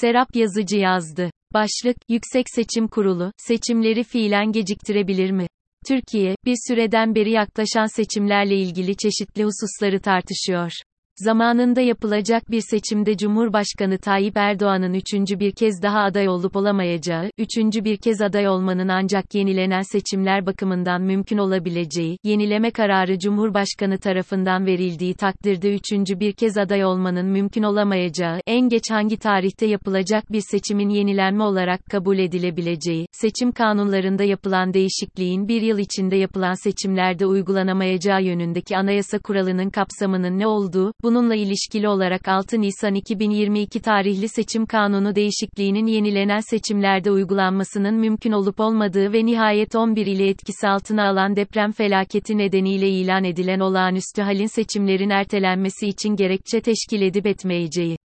Serap Yazıcı yazdı. Başlık, Yüksek Seçim Kurulu, seçimleri fiilen geciktirebilir mi? Türkiye, bir süreden beri yaklaşan seçimlerle ilgili çeşitli hususları tartışıyor. Zamanında yapılacak bir seçimde Cumhurbaşkanı Tayyip Erdoğan'ın üçüncü bir kez daha aday olup olamayacağı, üçüncü bir kez aday olmanın ancak yenilenen seçimler bakımından mümkün olabileceği, yenileme kararı Cumhurbaşkanı tarafından verildiği takdirde üçüncü bir kez aday olmanın mümkün olamayacağı, en geç hangi tarihte yapılacak bir seçimin yenilenme olarak kabul edilebileceği, seçim kanunlarında yapılan değişikliğin bir yıl içinde yapılan seçimlerde uygulanamayacağı yönündeki anayasa kuralının kapsamının ne olduğu, Bununla ilişkili olarak 6 Nisan 2022 tarihli seçim kanunu değişikliğinin yenilenen seçimlerde uygulanmasının mümkün olup olmadığı ve nihayet 11 ile etkisi altına alan deprem felaketi nedeniyle ilan edilen olağanüstü halin seçimlerin ertelenmesi için gerekçe teşkil edip etmeyeceği.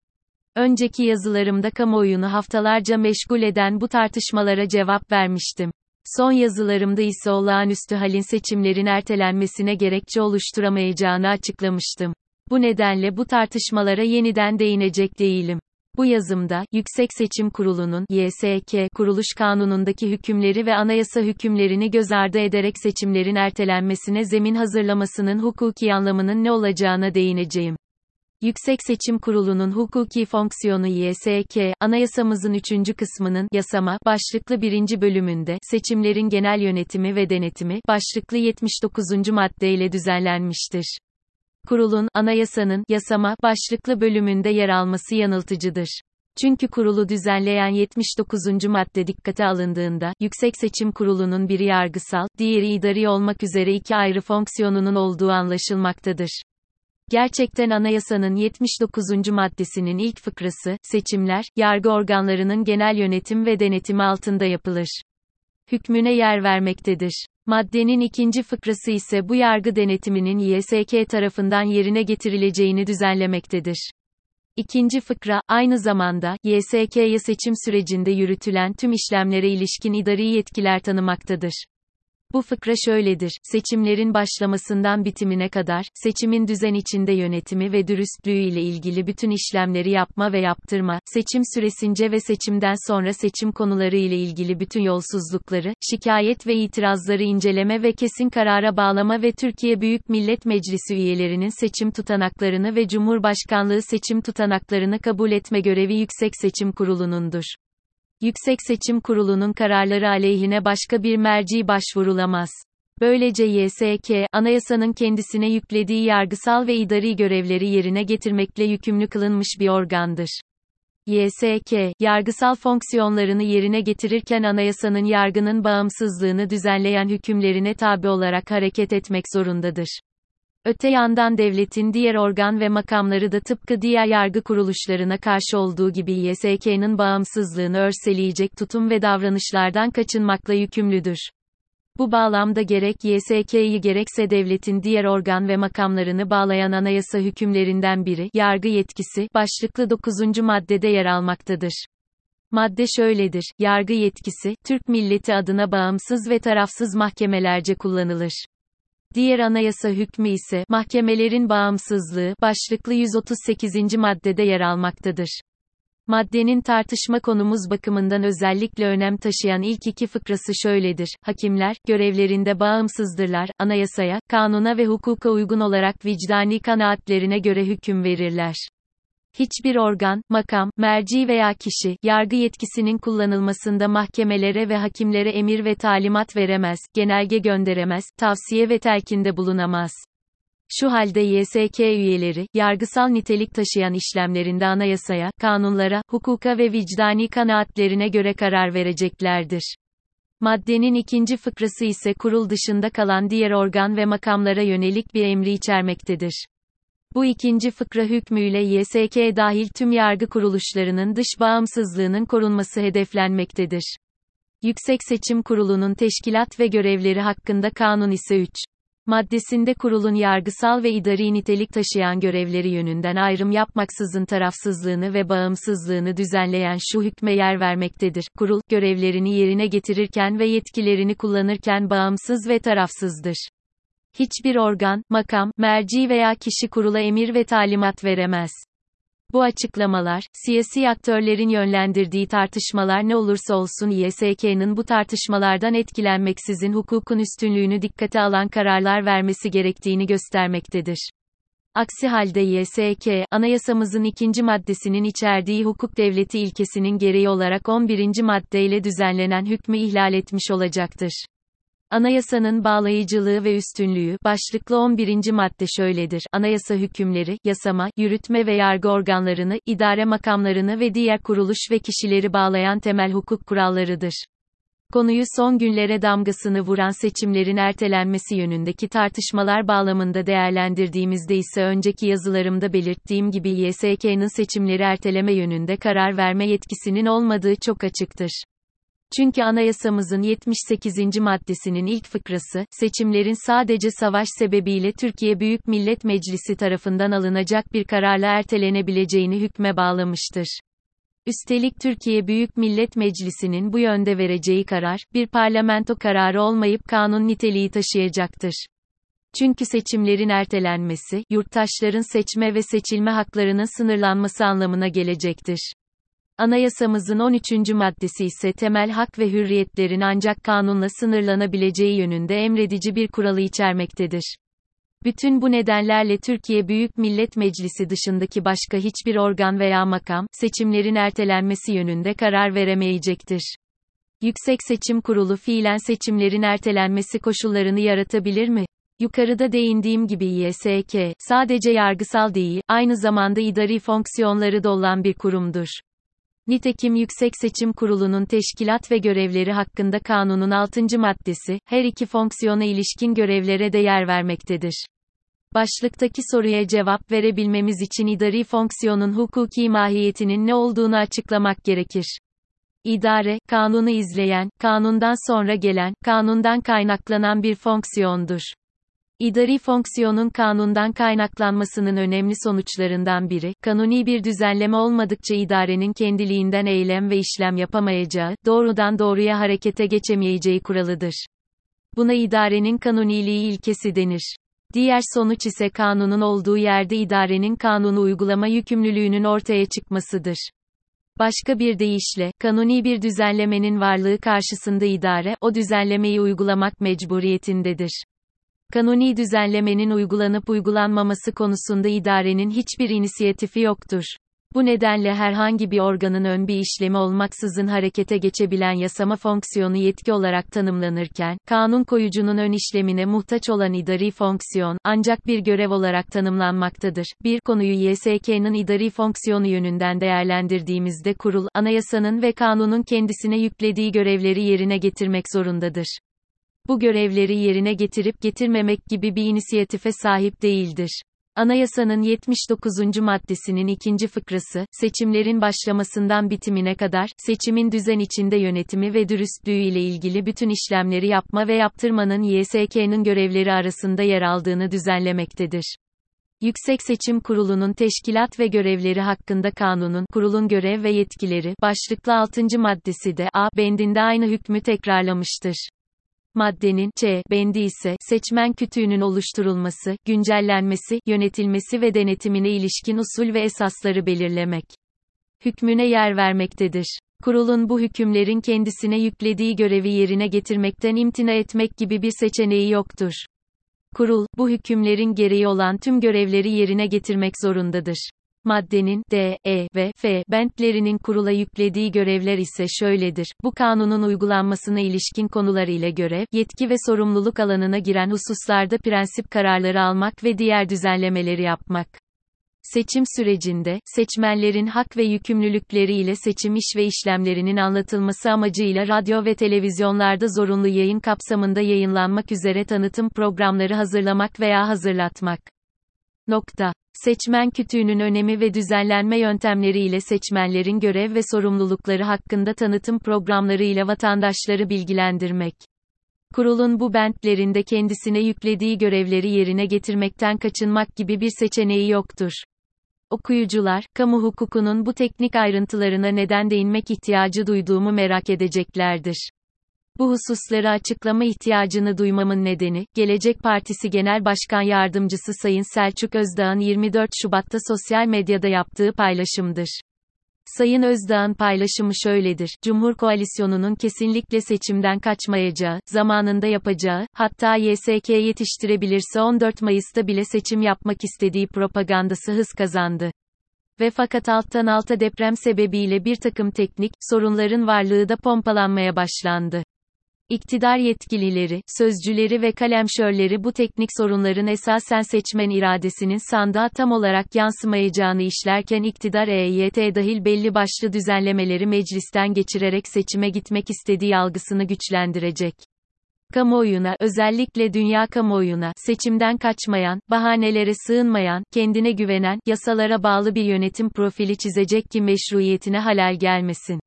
Önceki yazılarımda kamuoyunu haftalarca meşgul eden bu tartışmalara cevap vermiştim. Son yazılarımda ise olağanüstü halin seçimlerin ertelenmesine gerekçe oluşturamayacağını açıklamıştım. Bu nedenle bu tartışmalara yeniden değinecek değilim. Bu yazımda, Yüksek Seçim Kurulu'nun YSK kuruluş kanunundaki hükümleri ve anayasa hükümlerini göz ardı ederek seçimlerin ertelenmesine zemin hazırlamasının hukuki anlamının ne olacağına değineceğim. Yüksek Seçim Kurulu'nun hukuki fonksiyonu YSK, anayasamızın 3. kısmının yasama başlıklı 1. bölümünde seçimlerin genel yönetimi ve denetimi başlıklı 79. maddeyle düzenlenmiştir. Kurulun, anayasanın, yasama, başlıklı bölümünde yer alması yanıltıcıdır. Çünkü kurulu düzenleyen 79. madde dikkate alındığında, Yüksek Seçim Kurulu'nun biri yargısal, diğeri idari olmak üzere iki ayrı fonksiyonunun olduğu anlaşılmaktadır. Gerçekten anayasanın 79. maddesinin ilk fıkrası, seçimler, yargı organlarının genel yönetim ve denetimi altında yapılır. Hükmüne yer vermektedir. Maddenin ikinci fıkrası ise bu yargı denetiminin YSK tarafından yerine getirileceğini düzenlemektedir. İkinci fıkra, aynı zamanda, YSK'ye seçim sürecinde yürütülen tüm işlemlere ilişkin idari yetkiler tanımaktadır. Bu fıkra şöyledir, seçimlerin başlamasından bitimine kadar, seçimin düzen içinde yönetimi ve dürüstlüğü ile ilgili bütün işlemleri yapma ve yaptırma, seçim süresince ve seçimden sonra seçim konuları ile ilgili bütün yolsuzlukları, şikayet ve itirazları inceleme ve kesin karara bağlama ve Türkiye Büyük Millet Meclisi üyelerinin seçim tutanaklarını ve Cumhurbaşkanlığı seçim tutanaklarını kabul etme görevi Yüksek Seçim Kurulu'nundur. Yüksek Seçim Kurulu'nun kararları aleyhine başka bir merci başvurulamaz. Böylece YSK, anayasanın kendisine yüklediği yargısal ve idari görevleri yerine getirmekle yükümlü kılınmış bir organdır. YSK, yargısal fonksiyonlarını yerine getirirken anayasanın yargının bağımsızlığını düzenleyen hükümlerine tabi olarak hareket etmek zorundadır. Öte yandan devletin diğer organ ve makamları da tıpkı diğer yargı kuruluşlarına karşı olduğu gibi YSK'nın bağımsızlığını örseleyecek tutum ve davranışlardan kaçınmakla yükümlüdür. Bu bağlamda gerek YSK'yi gerekse devletin diğer organ ve makamlarını bağlayan anayasa hükümlerinden biri, yargı yetkisi, başlıklı 9. maddede yer almaktadır. Madde şöyledir, yargı yetkisi, Türk milleti adına bağımsız ve tarafsız mahkemelerce kullanılır. Diğer anayasa hükmü ise, mahkemelerin bağımsızlığı, başlıklı 138. maddede yer almaktadır. Maddenin tartışma konumuz bakımından özellikle önem taşıyan ilk iki fıkrası şöyledir. Hakimler, görevlerinde bağımsızdırlar, anayasaya, kanuna ve hukuka uygun olarak vicdani kanaatlerine göre hüküm verirler. Hiçbir organ, makam, merci veya kişi, yargı yetkisinin kullanılmasında mahkemelere ve hakimlere emir ve talimat veremez, genelge gönderemez, tavsiye ve telkinde bulunamaz. Şu halde YSK üyeleri, yargısal nitelik taşıyan işlemlerinde anayasaya, kanunlara, hukuka ve vicdani kanaatlerine göre karar vereceklerdir. Maddenin ikinci fıkrası ise kurul dışında kalan diğer organ ve makamlara yönelik bir emri içermektedir. Bu ikinci fıkra hükmüyle YSK dahil tüm yargı kuruluşlarının dış bağımsızlığının korunması hedeflenmektedir. Yüksek Seçim Kurulu'nun teşkilat ve görevleri hakkında kanun ise 3. Maddesinde kurulun yargısal ve idari nitelik taşıyan görevleri yönünden ayrım yapmaksızın tarafsızlığını ve bağımsızlığını düzenleyen şu hükme yer vermektedir. Kurul, görevlerini yerine getirirken ve yetkilerini kullanırken bağımsız ve tarafsızdır. Hiçbir organ, makam, merci veya kişi kurula emir ve talimat veremez. Bu açıklamalar, siyasi aktörlerin yönlendirdiği tartışmalar ne olursa olsun YSK'nın bu tartışmalardan etkilenmeksizin hukukun üstünlüğünü dikkate alan kararlar vermesi gerektiğini göstermektedir. Aksi halde YSK, anayasamızın ikinci maddesinin içerdiği hukuk devleti ilkesinin gereği olarak 11. maddeyle düzenlenen hükmü ihlal etmiş olacaktır. Anayasanın bağlayıcılığı ve üstünlüğü, başlıklı 11. madde şöyledir. Anayasa hükümleri, yasama, yürütme ve yargı organlarını, idare makamlarını ve diğer kuruluş ve kişileri bağlayan temel hukuk kurallarıdır. Konuyu son günlere damgasını vuran seçimlerin ertelenmesi yönündeki tartışmalar bağlamında değerlendirdiğimizde ise önceki yazılarımda belirttiğim gibi YSK'nın seçimleri erteleme yönünde karar verme yetkisinin olmadığı çok açıktır. Çünkü anayasamızın 78. maddesinin ilk fıkrası, seçimlerin sadece savaş sebebiyle Türkiye Büyük Millet Meclisi tarafından alınacak bir kararla ertelenebileceğini hükme bağlamıştır. Üstelik Türkiye Büyük Millet Meclisi'nin bu yönde vereceği karar, bir parlamento kararı olmayıp kanun niteliği taşıyacaktır. Çünkü seçimlerin ertelenmesi, yurttaşların seçme ve seçilme haklarının sınırlanması anlamına gelecektir. Anayasamızın 13. maddesi ise temel hak ve hürriyetlerin ancak kanunla sınırlanabileceği yönünde emredici bir kuralı içermektedir. Bütün bu nedenlerle Türkiye Büyük Millet Meclisi dışındaki başka hiçbir organ veya makam, seçimlerin ertelenmesi yönünde karar veremeyecektir. Yüksek Seçim Kurulu fiilen seçimlerin ertelenmesi koşullarını yaratabilir mi? Yukarıda değindiğim gibi YSK, sadece yargısal değil, aynı zamanda idari fonksiyonları da olan bir kurumdur. Nitekim Yüksek Seçim Kurulu'nun teşkilat ve görevleri hakkında kanunun 6. maddesi, her iki fonksiyona ilişkin görevlere de yer vermektedir. Başlıktaki soruya cevap verebilmemiz için idari fonksiyonun hukuki mahiyetinin ne olduğunu açıklamak gerekir. İdare, kanunu izleyen, kanundan sonra gelen, kanundan kaynaklanan bir fonksiyondur. İdari fonksiyonun kanundan kaynaklanmasının önemli sonuçlarından biri, kanuni bir düzenleme olmadıkça idarenin kendiliğinden eylem ve işlem yapamayacağı, doğrudan doğruya harekete geçemeyeceği kuralıdır. Buna idarenin kanuniliği ilkesi denir. Diğer sonuç ise kanunun olduğu yerde idarenin kanunu uygulama yükümlülüğünün ortaya çıkmasıdır. Başka bir deyişle, kanuni bir düzenlemenin varlığı karşısında idare, o düzenlemeyi uygulamak mecburiyetindedir. Kanuni düzenlemenin uygulanıp uygulanmaması konusunda idarenin hiçbir inisiyatifi yoktur. Bu nedenle herhangi bir organın ön bir işlemi olmaksızın harekete geçebilen yasama fonksiyonu yetki olarak tanımlanırken, kanun koyucunun ön işlemine muhtaç olan idari fonksiyon, ancak bir görev olarak tanımlanmaktadır. Bir konuyu YSK'nın idari fonksiyonu yönünden değerlendirdiğimizde kurul, anayasanın ve kanunun kendisine yüklediği görevleri yerine getirmek zorundadır bu görevleri yerine getirip getirmemek gibi bir inisiyatife sahip değildir. Anayasanın 79. maddesinin ikinci fıkrası, seçimlerin başlamasından bitimine kadar, seçimin düzen içinde yönetimi ve dürüstlüğü ile ilgili bütün işlemleri yapma ve yaptırmanın YSK'nın görevleri arasında yer aldığını düzenlemektedir. Yüksek Seçim Kurulu'nun teşkilat ve görevleri hakkında kanunun, kurulun görev ve yetkileri, başlıklı 6. maddesi de, A, bendinde aynı hükmü tekrarlamıştır. Maddenin Ç bendi ise seçmen kütüğünün oluşturulması, güncellenmesi, yönetilmesi ve denetimine ilişkin usul ve esasları belirlemek. Hükmüne yer vermektedir. Kurulun bu hükümlerin kendisine yüklediği görevi yerine getirmekten imtina etmek gibi bir seçeneği yoktur. Kurul, bu hükümlerin gereği olan tüm görevleri yerine getirmek zorundadır. Maddenin D, E ve F bentlerinin kurula yüklediği görevler ise şöyledir. Bu kanunun uygulanmasına ilişkin konular ile görev, yetki ve sorumluluk alanına giren hususlarda prensip kararları almak ve diğer düzenlemeleri yapmak. Seçim sürecinde, seçmenlerin hak ve yükümlülükleri ile seçim iş ve işlemlerinin anlatılması amacıyla radyo ve televizyonlarda zorunlu yayın kapsamında yayınlanmak üzere tanıtım programları hazırlamak veya hazırlatmak. Nokta. Seçmen kütüğünün önemi ve düzenlenme yöntemleri ile seçmenlerin görev ve sorumlulukları hakkında tanıtım programları ile vatandaşları bilgilendirmek. Kurulun bu bentlerinde kendisine yüklediği görevleri yerine getirmekten kaçınmak gibi bir seçeneği yoktur. Okuyucular, kamu hukukunun bu teknik ayrıntılarına neden değinmek ihtiyacı duyduğumu merak edeceklerdir. Bu hususları açıklama ihtiyacını duymamın nedeni, Gelecek Partisi Genel Başkan Yardımcısı Sayın Selçuk Özdağ'ın 24 Şubat'ta sosyal medyada yaptığı paylaşımdır. Sayın Özdağ'ın paylaşımı şöyledir. Cumhur Koalisyonu'nun kesinlikle seçimden kaçmayacağı, zamanında yapacağı, hatta YSK yetiştirebilirse 14 Mayıs'ta bile seçim yapmak istediği propagandası hız kazandı. Ve fakat alttan alta deprem sebebiyle bir takım teknik sorunların varlığı da pompalanmaya başlandı. İktidar yetkilileri, sözcüleri ve kalemşörleri bu teknik sorunların esasen seçmen iradesinin sandığa tam olarak yansımayacağını işlerken iktidar EYT dahil belli başlı düzenlemeleri meclisten geçirerek seçime gitmek istediği algısını güçlendirecek kamuoyuna, özellikle dünya kamuoyuna, seçimden kaçmayan, bahanelere sığınmayan, kendine güvenen, yasalara bağlı bir yönetim profili çizecek ki meşruiyetine halal gelmesin.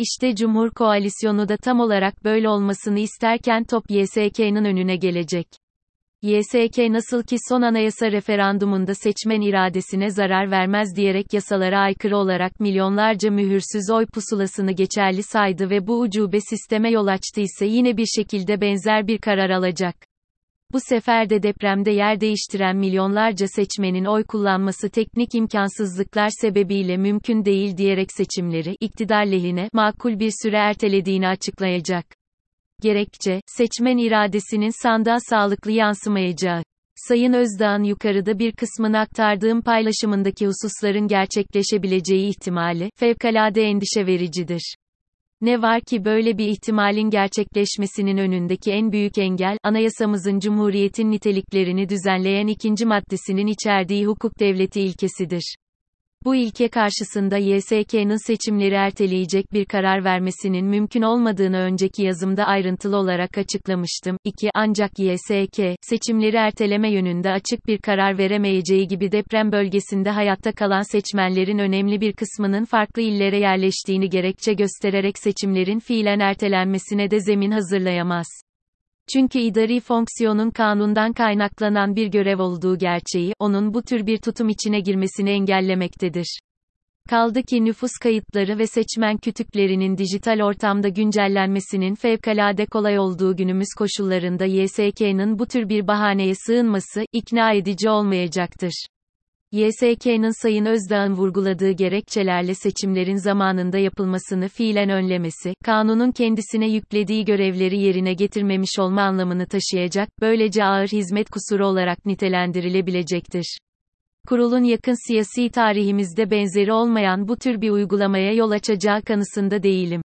İşte Cumhur Koalisyonu da tam olarak böyle olmasını isterken top YSK'nın önüne gelecek. YSK nasıl ki son anayasa referandumunda seçmen iradesine zarar vermez diyerek yasalara aykırı olarak milyonlarca mühürsüz oy pusulasını geçerli saydı ve bu ucube sisteme yol açtıysa yine bir şekilde benzer bir karar alacak. Bu sefer de depremde yer değiştiren milyonlarca seçmenin oy kullanması teknik imkansızlıklar sebebiyle mümkün değil diyerek seçimleri iktidar lehine makul bir süre ertelediğini açıklayacak. Gerekçe, seçmen iradesinin sandığa sağlıklı yansımayacağı. Sayın Özdağ'ın yukarıda bir kısmını aktardığım paylaşımındaki hususların gerçekleşebileceği ihtimali, fevkalade endişe vericidir. Ne var ki böyle bir ihtimalin gerçekleşmesinin önündeki en büyük engel, anayasamızın cumhuriyetin niteliklerini düzenleyen ikinci maddesinin içerdiği hukuk devleti ilkesidir. Bu ilke karşısında YSK'nın seçimleri erteleyecek bir karar vermesinin mümkün olmadığını önceki yazımda ayrıntılı olarak açıklamıştım. 2. Ancak YSK, seçimleri erteleme yönünde açık bir karar veremeyeceği gibi deprem bölgesinde hayatta kalan seçmenlerin önemli bir kısmının farklı illere yerleştiğini gerekçe göstererek seçimlerin fiilen ertelenmesine de zemin hazırlayamaz. Çünkü idari fonksiyonun kanundan kaynaklanan bir görev olduğu gerçeği, onun bu tür bir tutum içine girmesini engellemektedir. Kaldı ki nüfus kayıtları ve seçmen kütüklerinin dijital ortamda güncellenmesinin fevkalade kolay olduğu günümüz koşullarında YSK'nın bu tür bir bahaneye sığınması, ikna edici olmayacaktır. YSK'nın Sayın Özdağ'ın vurguladığı gerekçelerle seçimlerin zamanında yapılmasını fiilen önlemesi, kanunun kendisine yüklediği görevleri yerine getirmemiş olma anlamını taşıyacak, böylece ağır hizmet kusuru olarak nitelendirilebilecektir. Kurulun yakın siyasi tarihimizde benzeri olmayan bu tür bir uygulamaya yol açacağı kanısında değilim.